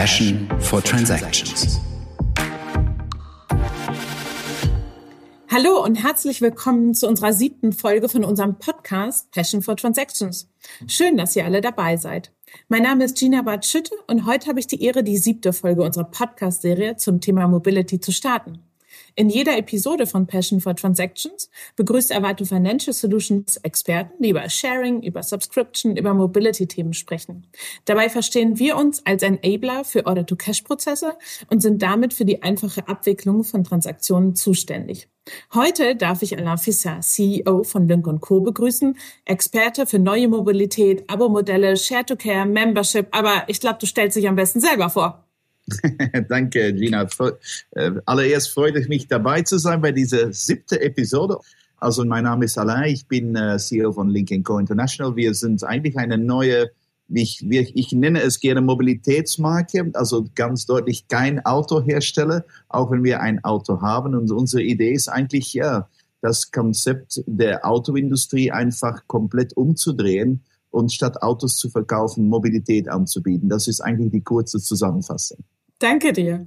Passion for Transactions. Hallo und herzlich willkommen zu unserer siebten Folge von unserem Podcast Passion for Transactions. Schön, dass ihr alle dabei seid. Mein Name ist Gina Bartschütte und heute habe ich die Ehre, die siebte Folge unserer Podcast-Serie zum Thema Mobility zu starten. In jeder Episode von Passion for Transactions begrüßt Avato Financial Solutions Experten, die über Sharing, über Subscription, über Mobility-Themen sprechen. Dabei verstehen wir uns als Enabler für Order-to-Cash-Prozesse und sind damit für die einfache Abwicklung von Transaktionen zuständig. Heute darf ich Alain Fisser, CEO von Lynk Co. begrüßen, Experte für neue Mobilität, Abo-Modelle, Share-to-Care, Membership, aber ich glaube, du stellst dich am besten selber vor. Danke, Gina. Äh, allererst freut es mich, dabei zu sein bei dieser siebten Episode. Also mein Name ist Alain, ich bin äh, CEO von Link Co. International. Wir sind eigentlich eine neue, ich, ich nenne es gerne Mobilitätsmarke, also ganz deutlich kein Autohersteller, auch wenn wir ein Auto haben. Und unsere Idee ist eigentlich, ja, das Konzept der Autoindustrie einfach komplett umzudrehen und statt Autos zu verkaufen, Mobilität anzubieten. Das ist eigentlich die kurze Zusammenfassung. Danke dir.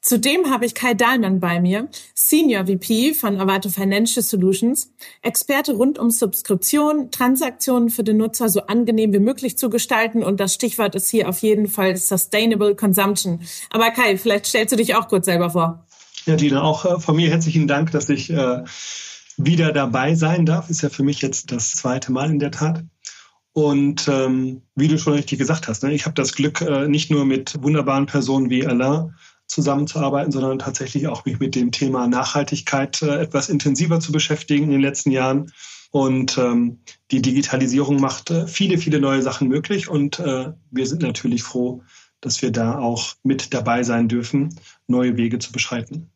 Zudem habe ich Kai Dahlmann bei mir, Senior VP von Avato Financial Solutions, Experte rund um Subskription, Transaktionen für den Nutzer so angenehm wie möglich zu gestalten und das Stichwort ist hier auf jeden Fall Sustainable Consumption. Aber Kai, vielleicht stellst du dich auch kurz selber vor. Ja, Dina, auch äh, von mir herzlichen Dank, dass ich äh, wieder dabei sein darf. Ist ja für mich jetzt das zweite Mal in der Tat. Und ähm, wie du schon richtig gesagt hast, ne, ich habe das Glück, äh, nicht nur mit wunderbaren Personen wie Alain zusammenzuarbeiten, sondern tatsächlich auch mich mit dem Thema Nachhaltigkeit äh, etwas intensiver zu beschäftigen in den letzten Jahren. Und ähm, die Digitalisierung macht äh, viele, viele neue Sachen möglich. Und äh, wir sind natürlich froh, dass wir da auch mit dabei sein dürfen, neue Wege zu beschreiten.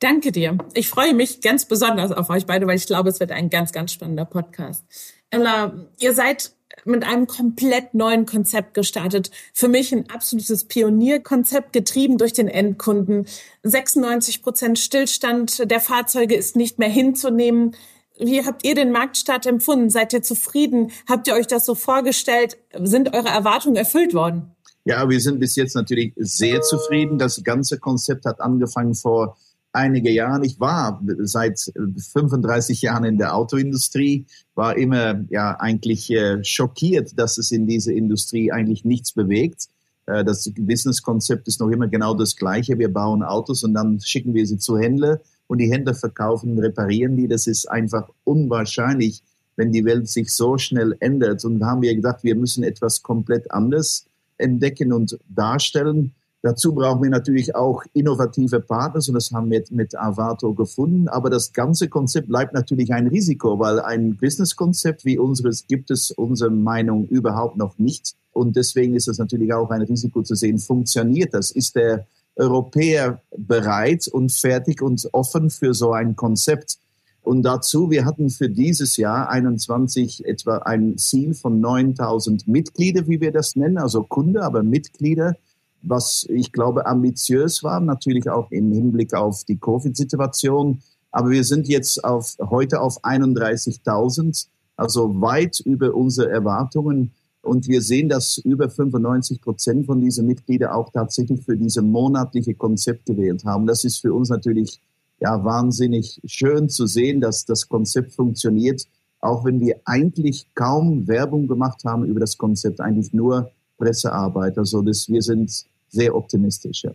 Danke dir. Ich freue mich ganz besonders auf euch beide, weil ich glaube, es wird ein ganz, ganz spannender Podcast. Ella, ihr seid mit einem komplett neuen Konzept gestartet. Für mich ein absolutes Pionierkonzept, getrieben durch den Endkunden. 96 Prozent Stillstand der Fahrzeuge ist nicht mehr hinzunehmen. Wie habt ihr den Marktstart empfunden? Seid ihr zufrieden? Habt ihr euch das so vorgestellt? Sind eure Erwartungen erfüllt worden? Ja, wir sind bis jetzt natürlich sehr zufrieden. Das ganze Konzept hat angefangen vor einige Jahren. Ich war seit 35 Jahren in der Autoindustrie, war immer ja eigentlich äh, schockiert, dass es in dieser Industrie eigentlich nichts bewegt. Äh, das Businesskonzept ist noch immer genau das gleiche. Wir bauen Autos und dann schicken wir sie zu Händler und die Händler verkaufen, reparieren die. Das ist einfach unwahrscheinlich, wenn die Welt sich so schnell ändert. Und da haben wir gedacht, wir müssen etwas komplett anderes entdecken und darstellen. Dazu brauchen wir natürlich auch innovative Partners und das haben wir mit Avato gefunden. Aber das ganze Konzept bleibt natürlich ein Risiko, weil ein Businesskonzept wie unseres gibt es unserer Meinung überhaupt noch nicht. Und deswegen ist es natürlich auch ein Risiko zu sehen, funktioniert das? Ist der Europäer bereit und fertig und offen für so ein Konzept? Und dazu, wir hatten für dieses Jahr 21 etwa ein Ziel von 9000 Mitglieder, wie wir das nennen, also Kunde, aber Mitglieder was ich glaube ambitiös war, natürlich auch im Hinblick auf die Covid-Situation. Aber wir sind jetzt auf, heute auf 31.000, also weit über unsere Erwartungen. Und wir sehen, dass über 95 Prozent von diesen Mitgliedern auch tatsächlich für diese monatliche Konzept gewählt haben. Das ist für uns natürlich ja wahnsinnig schön zu sehen, dass das Konzept funktioniert, auch wenn wir eigentlich kaum Werbung gemacht haben über das Konzept, eigentlich nur Pressearbeit. Also das, wir sind sehr optimistisch. Ja.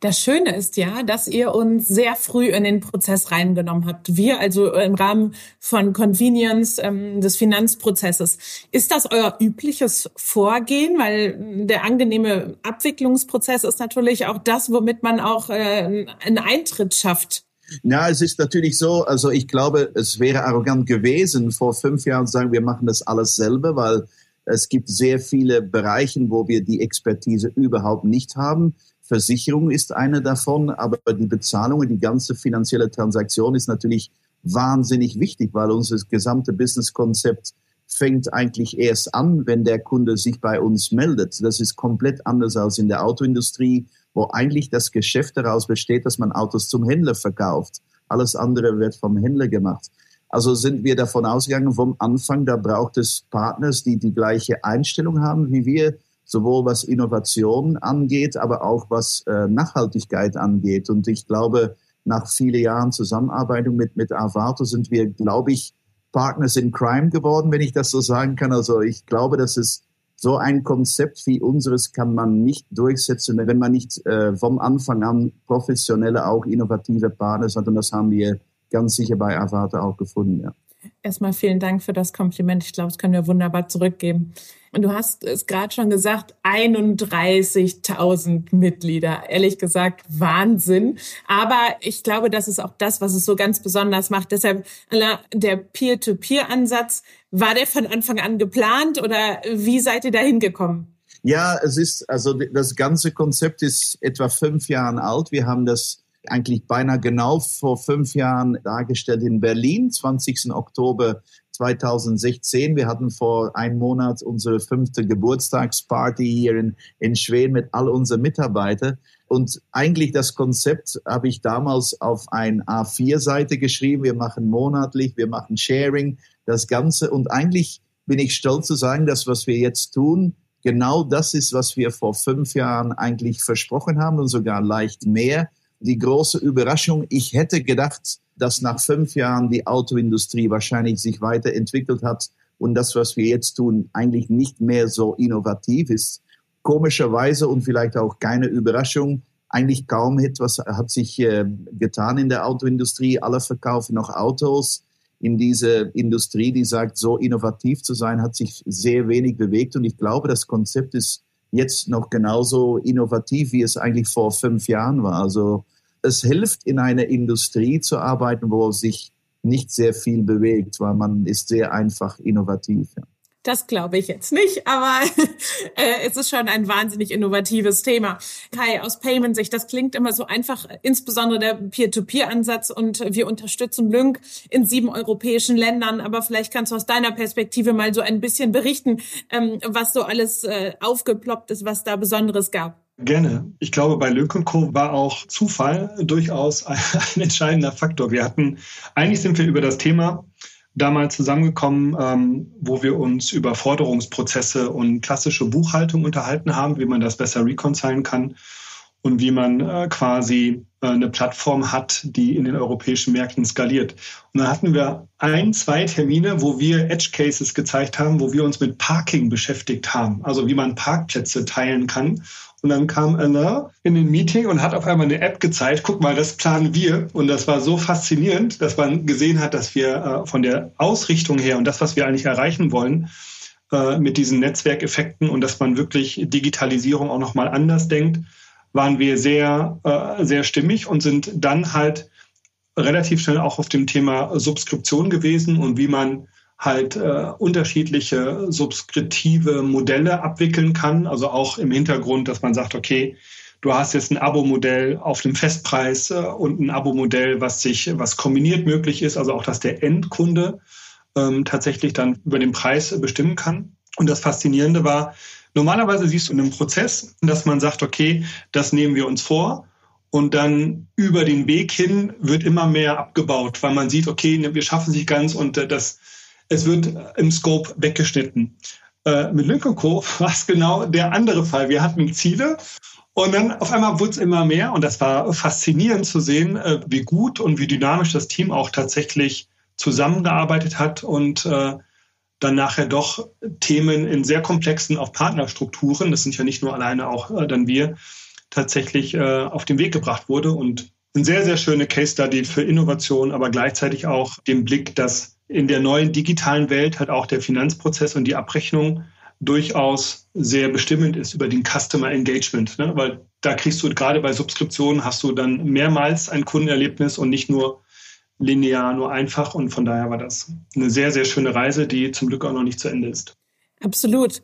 Das Schöne ist ja, dass ihr uns sehr früh in den Prozess reingenommen habt. Wir also im Rahmen von Convenience ähm, des Finanzprozesses. Ist das euer übliches Vorgehen? Weil der angenehme Abwicklungsprozess ist natürlich auch das, womit man auch äh, einen Eintritt schafft. Na, es ist natürlich so, also ich glaube, es wäre arrogant gewesen, vor fünf Jahren zu sagen, wir machen das alles selber, weil es gibt sehr viele Bereiche, wo wir die Expertise überhaupt nicht haben. Versicherung ist eine davon, aber die Bezahlung, die ganze finanzielle Transaktion ist natürlich wahnsinnig wichtig, weil unser gesamte Businesskonzept fängt eigentlich erst an, wenn der Kunde sich bei uns meldet. Das ist komplett anders als in der Autoindustrie, wo eigentlich das Geschäft daraus besteht, dass man Autos zum Händler verkauft. Alles andere wird vom Händler gemacht. Also sind wir davon ausgegangen vom Anfang, da braucht es Partners, die die gleiche Einstellung haben wie wir. sowohl was Innovation angeht, aber auch was äh, Nachhaltigkeit angeht. Und ich glaube, nach vielen Jahren Zusammenarbeit mit, mit Avato sind wir, glaube ich, Partners in Crime geworden, wenn ich das so sagen kann. Also ich glaube, dass es so ein Konzept wie unseres kann man nicht durchsetzen, wenn man nicht äh, vom Anfang an professionelle, auch innovative Partners hat. Und das haben wir ganz sicher bei Avato auch gefunden. Ja. Erstmal vielen Dank für das Kompliment. Ich glaube, das können wir wunderbar zurückgeben. Und du hast es gerade schon gesagt, 31.000 Mitglieder. Ehrlich gesagt, Wahnsinn. Aber ich glaube, das ist auch das, was es so ganz besonders macht. Deshalb der Peer-to-Peer-Ansatz, war der von Anfang an geplant oder wie seid ihr da hingekommen? Ja, es ist, also das ganze Konzept ist etwa fünf Jahre alt. Wir haben das eigentlich beinahe genau vor fünf Jahren dargestellt in Berlin, 20. Oktober 2016. Wir hatten vor einem Monat unsere fünfte Geburtstagsparty hier in, in Schweden mit all unseren Mitarbeitern. Und eigentlich das Konzept habe ich damals auf ein A4-Seite geschrieben. Wir machen monatlich, wir machen Sharing, das Ganze. Und eigentlich bin ich stolz zu sagen, dass was wir jetzt tun, genau das ist, was wir vor fünf Jahren eigentlich versprochen haben und sogar leicht mehr die große Überraschung. Ich hätte gedacht, dass nach fünf Jahren die Autoindustrie wahrscheinlich sich weiterentwickelt hat und das, was wir jetzt tun, eigentlich nicht mehr so innovativ ist. Komischerweise und vielleicht auch keine Überraschung, eigentlich kaum etwas hat sich äh, getan in der Autoindustrie. Alle verkaufen noch Autos. In diese Industrie, die sagt, so innovativ zu sein, hat sich sehr wenig bewegt. Und ich glaube, das Konzept ist jetzt noch genauso innovativ, wie es eigentlich vor fünf Jahren war. Also es hilft in einer Industrie zu arbeiten, wo sich nicht sehr viel bewegt, weil man ist sehr einfach innovativ. Ja. Das glaube ich jetzt nicht, aber äh, es ist schon ein wahnsinnig innovatives Thema. Kai, aus Payment-Sicht, das klingt immer so einfach, insbesondere der Peer-to-Peer-Ansatz und wir unterstützen Lync in sieben europäischen Ländern, aber vielleicht kannst du aus deiner Perspektive mal so ein bisschen berichten, ähm, was so alles äh, aufgeploppt ist, was da Besonderes gab. Gerne. Ich glaube, bei Lync Co. war auch Zufall durchaus ein, ein entscheidender Faktor. Wir hatten, eigentlich sind wir über das Thema damals zusammengekommen, ähm, wo wir uns über Forderungsprozesse und klassische Buchhaltung unterhalten haben, wie man das besser reconcilen kann und wie man äh, quasi äh, eine Plattform hat, die in den europäischen Märkten skaliert. Und dann hatten wir ein, zwei Termine, wo wir Edge Cases gezeigt haben, wo wir uns mit Parking beschäftigt haben, also wie man Parkplätze teilen kann und dann kam Anna in den Meeting und hat auf einmal eine App gezeigt. Guck mal, das planen wir. Und das war so faszinierend, dass man gesehen hat, dass wir äh, von der Ausrichtung her und das, was wir eigentlich erreichen wollen, äh, mit diesen Netzwerkeffekten und dass man wirklich Digitalisierung auch nochmal anders denkt, waren wir sehr, äh, sehr stimmig und sind dann halt relativ schnell auch auf dem Thema Subskription gewesen und wie man halt äh, unterschiedliche subskriptive Modelle abwickeln kann. Also auch im Hintergrund, dass man sagt, okay, du hast jetzt ein Abo-Modell auf dem Festpreis äh, und ein Abo-Modell, was sich, was kombiniert möglich ist, also auch, dass der Endkunde ähm, tatsächlich dann über den Preis bestimmen kann. Und das Faszinierende war, normalerweise siehst du in einem Prozess, dass man sagt, okay, das nehmen wir uns vor. Und dann über den Weg hin wird immer mehr abgebaut, weil man sieht, okay, wir schaffen sich ganz und äh, das, es wird im Scope weggeschnitten. Äh, mit Lynk Co. war es genau der andere Fall. Wir hatten Ziele und dann auf einmal wurde es immer mehr und das war faszinierend zu sehen, äh, wie gut und wie dynamisch das Team auch tatsächlich zusammengearbeitet hat und äh, dann nachher doch Themen in sehr komplexen auch Partnerstrukturen, das sind ja nicht nur alleine auch äh, dann wir, tatsächlich äh, auf den Weg gebracht wurde und eine sehr, sehr schöne Case Study für Innovation, aber gleichzeitig auch den Blick, dass in der neuen digitalen Welt hat auch der Finanzprozess und die Abrechnung durchaus sehr bestimmend ist über den Customer Engagement. Ne? Weil da kriegst du gerade bei Subskriptionen hast du dann mehrmals ein Kundenerlebnis und nicht nur linear, nur einfach. Und von daher war das eine sehr, sehr schöne Reise, die zum Glück auch noch nicht zu Ende ist. Absolut.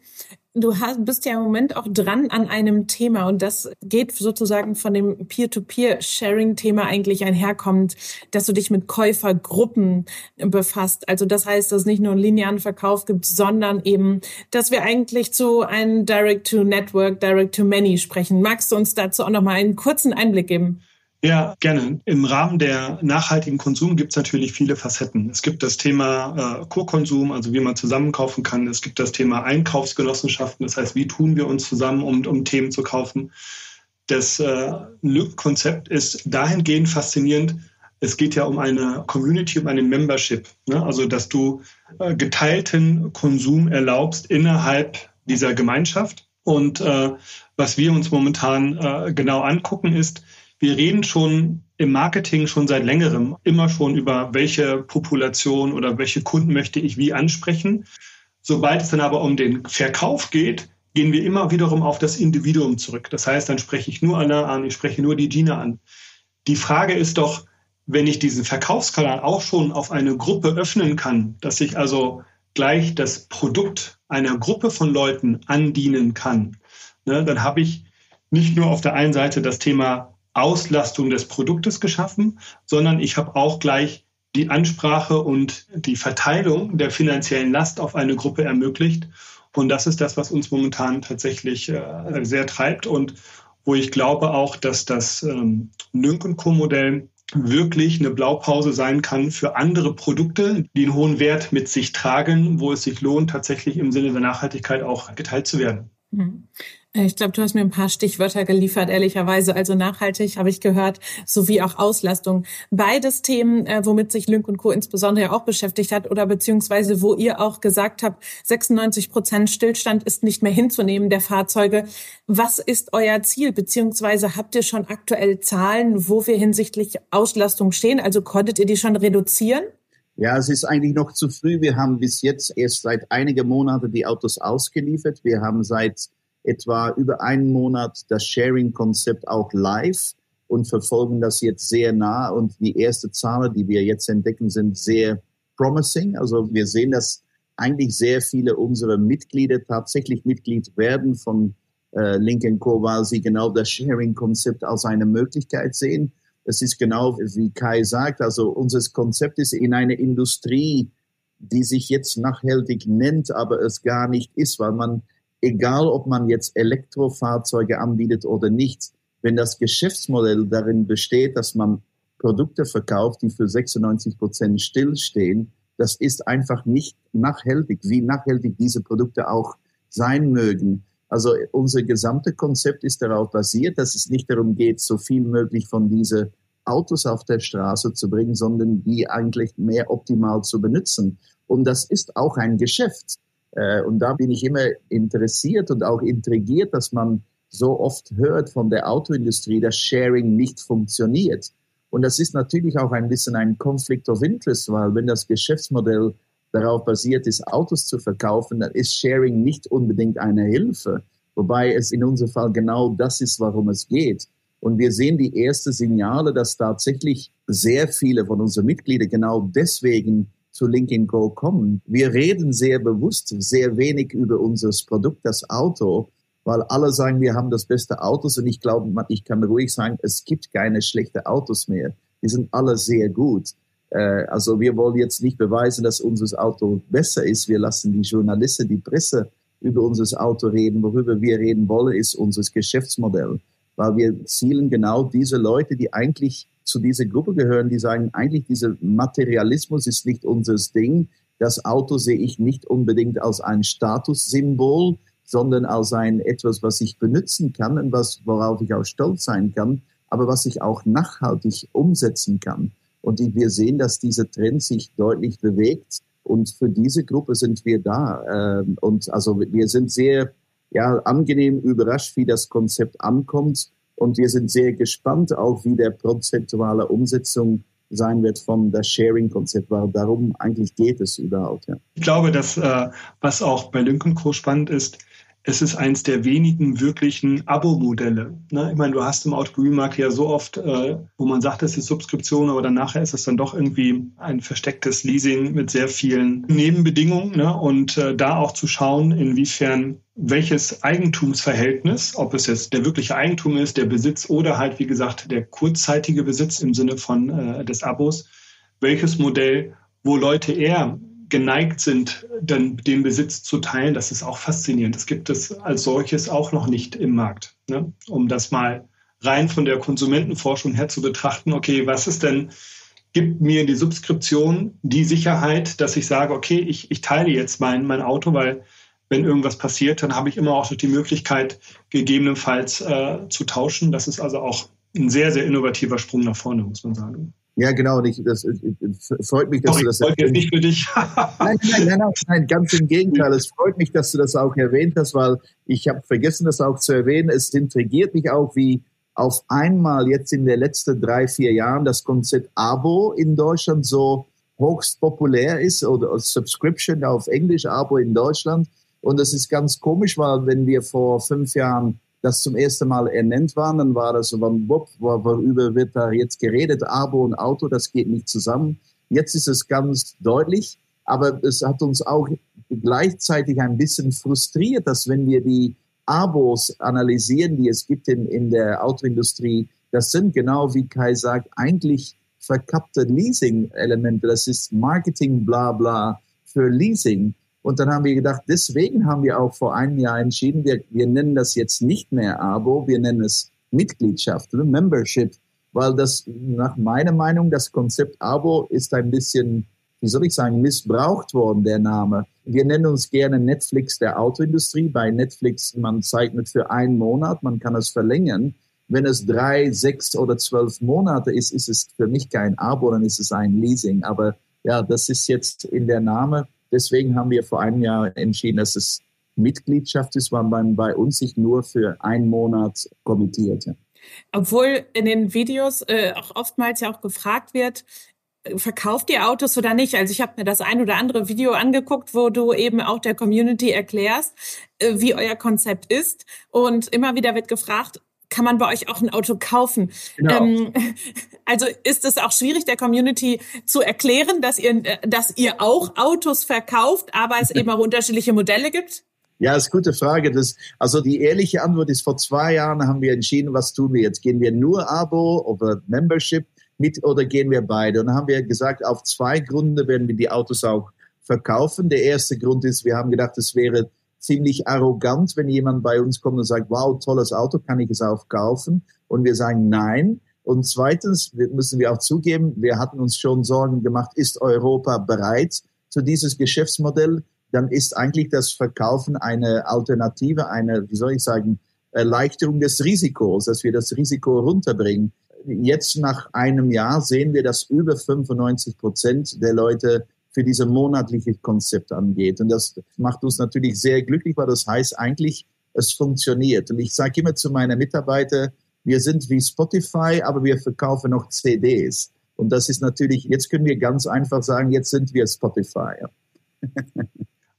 Du hast, bist ja im Moment auch dran an einem Thema und das geht sozusagen von dem Peer-to-Peer-Sharing-Thema eigentlich einherkommend, dass du dich mit Käufergruppen befasst. Also das heißt, dass es nicht nur einen linearen Verkauf gibt, sondern eben, dass wir eigentlich zu einem Direct-to-Network, Direct-to-Many sprechen. Magst du uns dazu auch noch mal einen kurzen Einblick geben? Ja, gerne. Im Rahmen der nachhaltigen Konsum gibt es natürlich viele Facetten. Es gibt das Thema äh, Co-Konsum, also wie man zusammenkaufen kann. Es gibt das Thema Einkaufsgenossenschaften, das heißt, wie tun wir uns zusammen, um, um Themen zu kaufen. Das äh, Konzept ist dahingehend faszinierend. Es geht ja um eine Community, um eine Membership. Ne? Also, dass du äh, geteilten Konsum erlaubst innerhalb dieser Gemeinschaft. Und äh, was wir uns momentan äh, genau angucken, ist, wir reden schon im Marketing schon seit längerem immer schon über welche Population oder welche Kunden möchte ich wie ansprechen. Sobald es dann aber um den Verkauf geht, gehen wir immer wiederum auf das Individuum zurück. Das heißt, dann spreche ich nur Anna an, ich spreche nur die Gina an. Die Frage ist doch, wenn ich diesen Verkaufskanal auch schon auf eine Gruppe öffnen kann, dass ich also gleich das Produkt einer Gruppe von Leuten andienen kann, ne, dann habe ich nicht nur auf der einen Seite das Thema Auslastung des Produktes geschaffen, sondern ich habe auch gleich die Ansprache und die Verteilung der finanziellen Last auf eine Gruppe ermöglicht. Und das ist das, was uns momentan tatsächlich äh, sehr treibt und wo ich glaube auch, dass das ähm, Lynk Co-Modell wirklich eine Blaupause sein kann für andere Produkte, die einen hohen Wert mit sich tragen, wo es sich lohnt, tatsächlich im Sinne der Nachhaltigkeit auch geteilt zu werden. Mhm. Äh, ich glaube, du hast mir ein paar Stichwörter geliefert, ehrlicherweise. Also nachhaltig habe ich gehört, sowie auch Auslastung. Beides Themen, äh, womit sich Lynk und Co. insbesondere auch beschäftigt hat oder beziehungsweise wo ihr auch gesagt habt, 96 Prozent Stillstand ist nicht mehr hinzunehmen der Fahrzeuge. Was ist euer Ziel? Beziehungsweise habt ihr schon aktuell Zahlen, wo wir hinsichtlich Auslastung stehen? Also konntet ihr die schon reduzieren? Ja, es ist eigentlich noch zu früh. Wir haben bis jetzt erst seit einigen Monaten die Autos ausgeliefert. Wir haben seit etwa über einen Monat das Sharing-Konzept auch live und verfolgen das jetzt sehr nah. Und die erste Zahlen, die wir jetzt entdecken, sind sehr promising. Also wir sehen, dass eigentlich sehr viele unserer Mitglieder tatsächlich Mitglied werden von äh, Link Co., weil sie genau das Sharing-Konzept als eine Möglichkeit sehen. Es ist genau, wie Kai sagt, also unser Konzept ist in einer Industrie, die sich jetzt nachhaltig nennt, aber es gar nicht ist, weil man egal ob man jetzt Elektrofahrzeuge anbietet oder nicht, wenn das Geschäftsmodell darin besteht, dass man Produkte verkauft, die für 96 Prozent stillstehen, das ist einfach nicht nachhaltig, wie nachhaltig diese Produkte auch sein mögen. Also unser gesamte Konzept ist darauf basiert, dass es nicht darum geht, so viel möglich von diesen Autos auf der Straße zu bringen, sondern die eigentlich mehr optimal zu benutzen. Und das ist auch ein Geschäft. Äh, und da bin ich immer interessiert und auch intrigiert, dass man so oft hört von der Autoindustrie, dass Sharing nicht funktioniert. Und das ist natürlich auch ein bisschen ein Conflict of Interest, weil wenn das Geschäftsmodell darauf basiert ist, Autos zu verkaufen, dann ist Sharing nicht unbedingt eine Hilfe. Wobei es in unserem Fall genau das ist, warum es geht. Und wir sehen die ersten Signale, dass tatsächlich sehr viele von unseren Mitgliedern genau deswegen zu Link Go kommen. Wir reden sehr bewusst sehr wenig über unser Produkt, das Auto, weil alle sagen, wir haben das beste Autos und ich glaube, ich kann ruhig sagen, es gibt keine schlechten Autos mehr. Die sind alle sehr gut. Äh, also wir wollen jetzt nicht beweisen, dass unser Auto besser ist. Wir lassen die Journalisten, die Presse über unser Auto reden. Worüber wir reden wollen, ist unser Geschäftsmodell, weil wir zielen genau diese Leute, die eigentlich zu dieser Gruppe gehören, die sagen, eigentlich dieser Materialismus ist nicht unser Ding. Das Auto sehe ich nicht unbedingt als ein Statussymbol, sondern als ein etwas, was ich benutzen kann und was, worauf ich auch stolz sein kann, aber was ich auch nachhaltig umsetzen kann. Und wir sehen, dass dieser Trend sich deutlich bewegt. Und für diese Gruppe sind wir da. Ähm, und also wir sind sehr ja, angenehm überrascht, wie das Konzept ankommt. Und wir sind sehr gespannt auch, wie der prozentuale Umsetzung sein wird von das Sharing-Konzept, weil darum eigentlich geht es überhaupt. Ja. Ich glaube, dass äh, was auch bei Lincoln Co. spannend ist, es ist eins der wenigen wirklichen Abo-Modelle. Ne? Ich meine, du hast im Automobilmarkt ja so oft, äh, wo man sagt, es ist Subskription, aber dann nachher ist es dann doch irgendwie ein verstecktes Leasing mit sehr vielen Nebenbedingungen. Ne? Und äh, da auch zu schauen, inwiefern welches Eigentumsverhältnis, ob es jetzt der wirkliche Eigentum ist, der Besitz oder halt, wie gesagt, der kurzzeitige Besitz im Sinne von äh, des Abos, welches Modell, wo Leute eher geneigt sind, dann den Besitz zu teilen, das ist auch faszinierend. Das gibt es als solches auch noch nicht im Markt, ne? um das mal rein von der Konsumentenforschung her zu betrachten, okay, was ist denn, gibt mir die Subskription die Sicherheit, dass ich sage, okay, ich, ich teile jetzt mein, mein Auto, weil wenn irgendwas passiert, dann habe ich immer auch die Möglichkeit, gegebenenfalls äh, zu tauschen. Das ist also auch ein sehr, sehr innovativer Sprung nach vorne, muss man sagen. Ja, genau. Und ich, das, das freut mich, dass Sorry, du das erwähnt jetzt nicht für dich. nein, nein, nein, nein, nein, ganz im Gegenteil. Es freut mich, dass du das auch erwähnt hast, weil ich habe vergessen, das auch zu erwähnen. Es intrigiert mich auch, wie auf einmal jetzt in den letzten drei, vier Jahren das Konzept Abo in Deutschland so hochst populär ist oder Subscription auf Englisch, Abo in Deutschland. Und das ist ganz komisch, weil wenn wir vor fünf Jahren das zum ersten Mal ernannt waren, dann war das so, worüber wird da jetzt geredet? Abo und Auto, das geht nicht zusammen. Jetzt ist es ganz deutlich, aber es hat uns auch gleichzeitig ein bisschen frustriert, dass wenn wir die Abos analysieren, die es gibt in, in der Autoindustrie, das sind genau wie Kai sagt, eigentlich verkappte Leasing-Elemente. Das ist Marketing, bla bla für Leasing. Und dann haben wir gedacht, deswegen haben wir auch vor einem Jahr entschieden, wir, wir nennen das jetzt nicht mehr Abo, wir nennen es Mitgliedschaft, oder Membership, weil das nach meiner Meinung, das Konzept Abo ist ein bisschen, wie soll ich sagen, missbraucht worden, der Name. Wir nennen uns gerne Netflix der Autoindustrie. Bei Netflix, man zeichnet für einen Monat, man kann es verlängern. Wenn es drei, sechs oder zwölf Monate ist, ist es für mich kein Abo, dann ist es ein Leasing. Aber ja, das ist jetzt in der Name Deswegen haben wir vor einem Jahr entschieden, dass es Mitgliedschaft ist, weil man bei uns sich nur für einen Monat kommentierte. Obwohl in den Videos äh, auch oftmals ja auch gefragt wird, äh, verkauft ihr Autos oder nicht? Also ich habe mir das ein oder andere Video angeguckt, wo du eben auch der Community erklärst, äh, wie euer Konzept ist. Und immer wieder wird gefragt, kann man bei euch auch ein Auto kaufen. Genau. Ähm, also ist es auch schwierig, der Community zu erklären, dass ihr, dass ihr auch Autos verkauft, aber es eben auch unterschiedliche Modelle gibt? Ja, das ist eine gute Frage. Das, also die ehrliche Antwort ist, vor zwei Jahren haben wir entschieden, was tun wir jetzt? Gehen wir nur Abo oder Membership mit oder gehen wir beide? Und dann haben wir gesagt, auf zwei Gründe werden wir die Autos auch verkaufen. Der erste Grund ist, wir haben gedacht, es wäre ziemlich arrogant, wenn jemand bei uns kommt und sagt, wow, tolles Auto, kann ich es auch kaufen? Und wir sagen nein. Und zweitens müssen wir auch zugeben, wir hatten uns schon Sorgen gemacht, ist Europa bereit zu dieses Geschäftsmodell? Dann ist eigentlich das Verkaufen eine Alternative, eine, wie soll ich sagen, Erleichterung des Risikos, dass wir das Risiko runterbringen. Jetzt nach einem Jahr sehen wir, dass über 95 Prozent der Leute für diese monatliche Konzept angeht. Und das macht uns natürlich sehr glücklich, weil das heißt eigentlich, es funktioniert. Und ich sage immer zu meinen Mitarbeitern, wir sind wie Spotify, aber wir verkaufen noch CDs. Und das ist natürlich, jetzt können wir ganz einfach sagen, jetzt sind wir Spotify.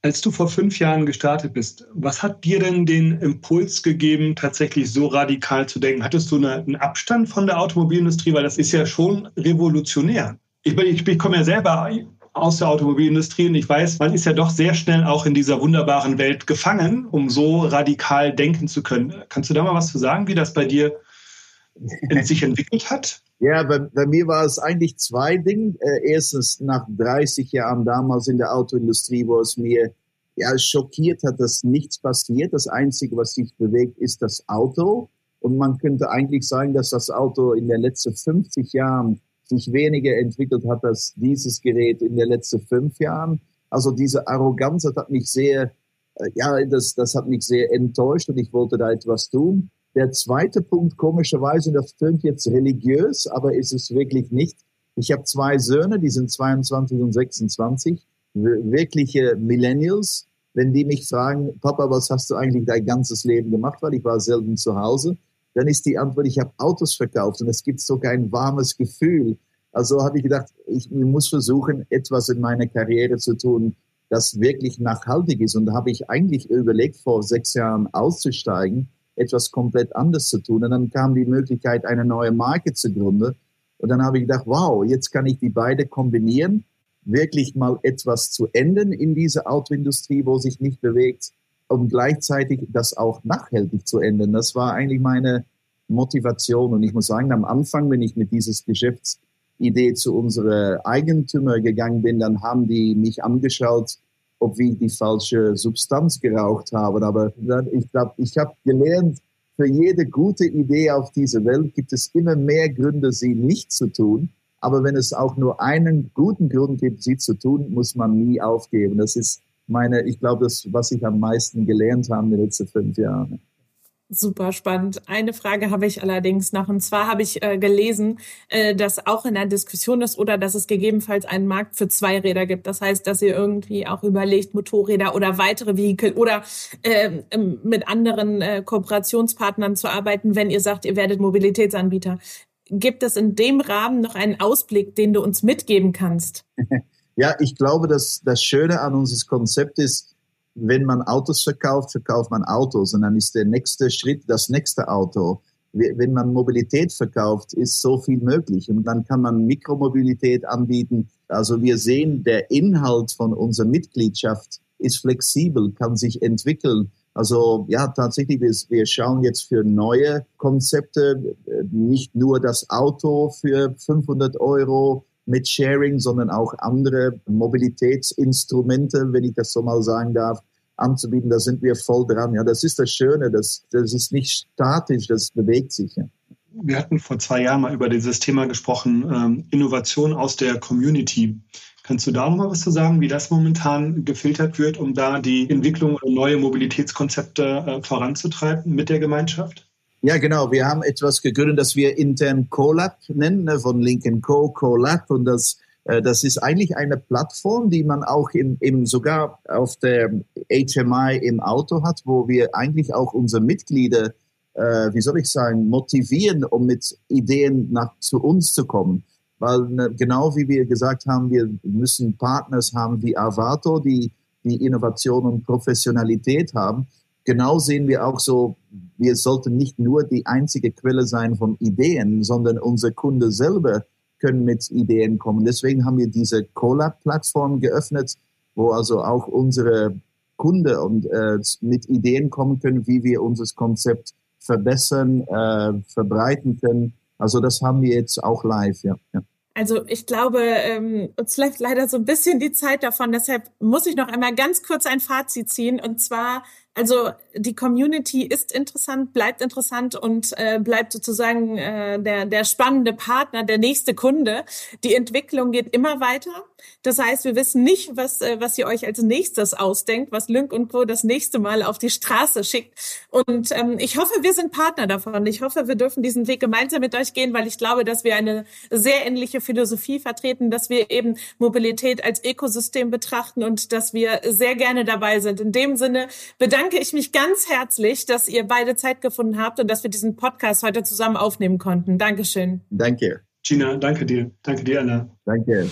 Als du vor fünf Jahren gestartet bist, was hat dir denn den Impuls gegeben, tatsächlich so radikal zu denken? Hattest du eine, einen Abstand von der Automobilindustrie? Weil das ist ja schon revolutionär. Ich, ich, ich komme ja selber aus der Automobilindustrie und ich weiß, man ist ja doch sehr schnell auch in dieser wunderbaren Welt gefangen, um so radikal denken zu können. Kannst du da mal was zu sagen, wie das bei dir sich entwickelt hat? Ja, bei, bei, mir war es eigentlich zwei Dinge. Äh, erstens nach 30 Jahren damals in der Autoindustrie, wo es mir ja schockiert hat, dass nichts passiert. Das Einzige, was sich bewegt, ist das Auto. Und man könnte eigentlich sagen, dass das Auto in den letzten 50 Jahren sich weniger entwickelt hat als dieses Gerät in den letzten fünf Jahren. Also diese Arroganz hat mich sehr, äh, ja, das, das hat mich sehr enttäuscht und ich wollte da etwas tun. Der zweite Punkt, komischerweise, und das klingt jetzt religiös, aber ist es wirklich nicht. Ich habe zwei Söhne, die sind 22 und 26, wirkliche Millennials. Wenn die mich fragen, Papa, was hast du eigentlich dein ganzes Leben gemacht, weil ich war selten zu Hause, dann ist die Antwort, ich habe Autos verkauft und es gibt sogar ein warmes Gefühl. Also habe ich gedacht, ich muss versuchen, etwas in meiner Karriere zu tun, das wirklich nachhaltig ist. Und da habe ich eigentlich überlegt, vor sechs Jahren auszusteigen, etwas komplett anders zu tun. Und dann kam die Möglichkeit, eine neue Marke zu gründen. Und dann habe ich gedacht, wow, jetzt kann ich die beide kombinieren, wirklich mal etwas zu ändern in dieser Autoindustrie, wo sich nicht bewegt und gleichzeitig das auch nachhaltig zu ändern. Das war eigentlich meine Motivation. Und ich muss sagen, am Anfang, wenn ich mit dieses Geschäftsidee zu unseren Eigentümer gegangen bin, dann haben die mich angeschaut, ob wir die falsche Substanz geraucht haben. Aber ich glaube, ich habe gelernt, für jede gute Idee auf dieser Welt gibt es immer mehr Gründe, sie nicht zu tun. Aber wenn es auch nur einen guten Grund gibt, sie zu tun, muss man nie aufgeben. Das ist meine, ich glaube, das, was ich am meisten gelernt habe in den letzten fünf Jahren. Super spannend. Eine Frage habe ich allerdings noch. Und zwar habe ich äh, gelesen, äh, dass auch in der Diskussion ist oder dass es gegebenenfalls einen Markt für Zweiräder gibt. Das heißt, dass ihr irgendwie auch überlegt, Motorräder oder weitere Vehikel oder äh, mit anderen äh, Kooperationspartnern zu arbeiten, wenn ihr sagt, ihr werdet Mobilitätsanbieter. Gibt es in dem Rahmen noch einen Ausblick, den du uns mitgeben kannst? Ja, ich glaube, dass das Schöne an unserem Konzept ist, wenn man Autos verkauft, verkauft man Autos und dann ist der nächste Schritt das nächste Auto. Wenn man Mobilität verkauft, ist so viel möglich und dann kann man Mikromobilität anbieten. Also wir sehen, der Inhalt von unserer Mitgliedschaft ist flexibel, kann sich entwickeln. Also ja, tatsächlich, wir schauen jetzt für neue Konzepte, nicht nur das Auto für 500 Euro, mit Sharing, sondern auch andere Mobilitätsinstrumente, wenn ich das so mal sagen darf, anzubieten. Da sind wir voll dran. Ja, das ist das Schöne. Das, das ist nicht statisch, das bewegt sich. Ja. Wir hatten vor zwei Jahren mal über dieses Thema gesprochen, ähm, Innovation aus der Community. Kannst du da noch mal was zu sagen, wie das momentan gefiltert wird, um da die Entwicklung oder neue Mobilitätskonzepte äh, voranzutreiben mit der Gemeinschaft? Ja, genau. Wir haben etwas gegründet, das wir intern CoLab nennen, ne, von Lincoln Co. CoLab. Und das, äh, das ist eigentlich eine Plattform, die man auch im, im, sogar auf der HMI im Auto hat, wo wir eigentlich auch unsere Mitglieder, äh, wie soll ich sagen, motivieren, um mit Ideen nach, zu uns zu kommen. Weil ne, genau wie wir gesagt haben, wir müssen Partners haben wie Avato, die die Innovation und Professionalität haben genau sehen wir auch so, wir sollten nicht nur die einzige Quelle sein von Ideen, sondern unser Kunde selber können mit Ideen kommen. Deswegen haben wir diese Collab-Plattform geöffnet, wo also auch unsere Kunden und, äh, mit Ideen kommen können, wie wir unser Konzept verbessern, äh, verbreiten können. Also das haben wir jetzt auch live, ja. ja. Also ich glaube, ähm, uns läuft leider so ein bisschen die Zeit davon. Deshalb muss ich noch einmal ganz kurz ein Fazit ziehen. Und zwar also die Community ist interessant, bleibt interessant und äh, bleibt sozusagen äh, der, der spannende Partner, der nächste Kunde. Die Entwicklung geht immer weiter. Das heißt, wir wissen nicht, was, äh, was ihr euch als nächstes ausdenkt, was Lynk und Co. das nächste Mal auf die Straße schickt. Und ähm, ich hoffe, wir sind Partner davon. Ich hoffe, wir dürfen diesen Weg gemeinsam mit euch gehen, weil ich glaube, dass wir eine sehr ähnliche Philosophie vertreten, dass wir eben Mobilität als Ökosystem betrachten und dass wir sehr gerne dabei sind. In dem Sinne bedanke bedanke ich mich ganz herzlich, dass ihr beide Zeit gefunden habt und dass wir diesen Podcast heute zusammen aufnehmen konnten. Dankeschön. Danke. Gina, danke dir. Danke dir, Anna. Danke.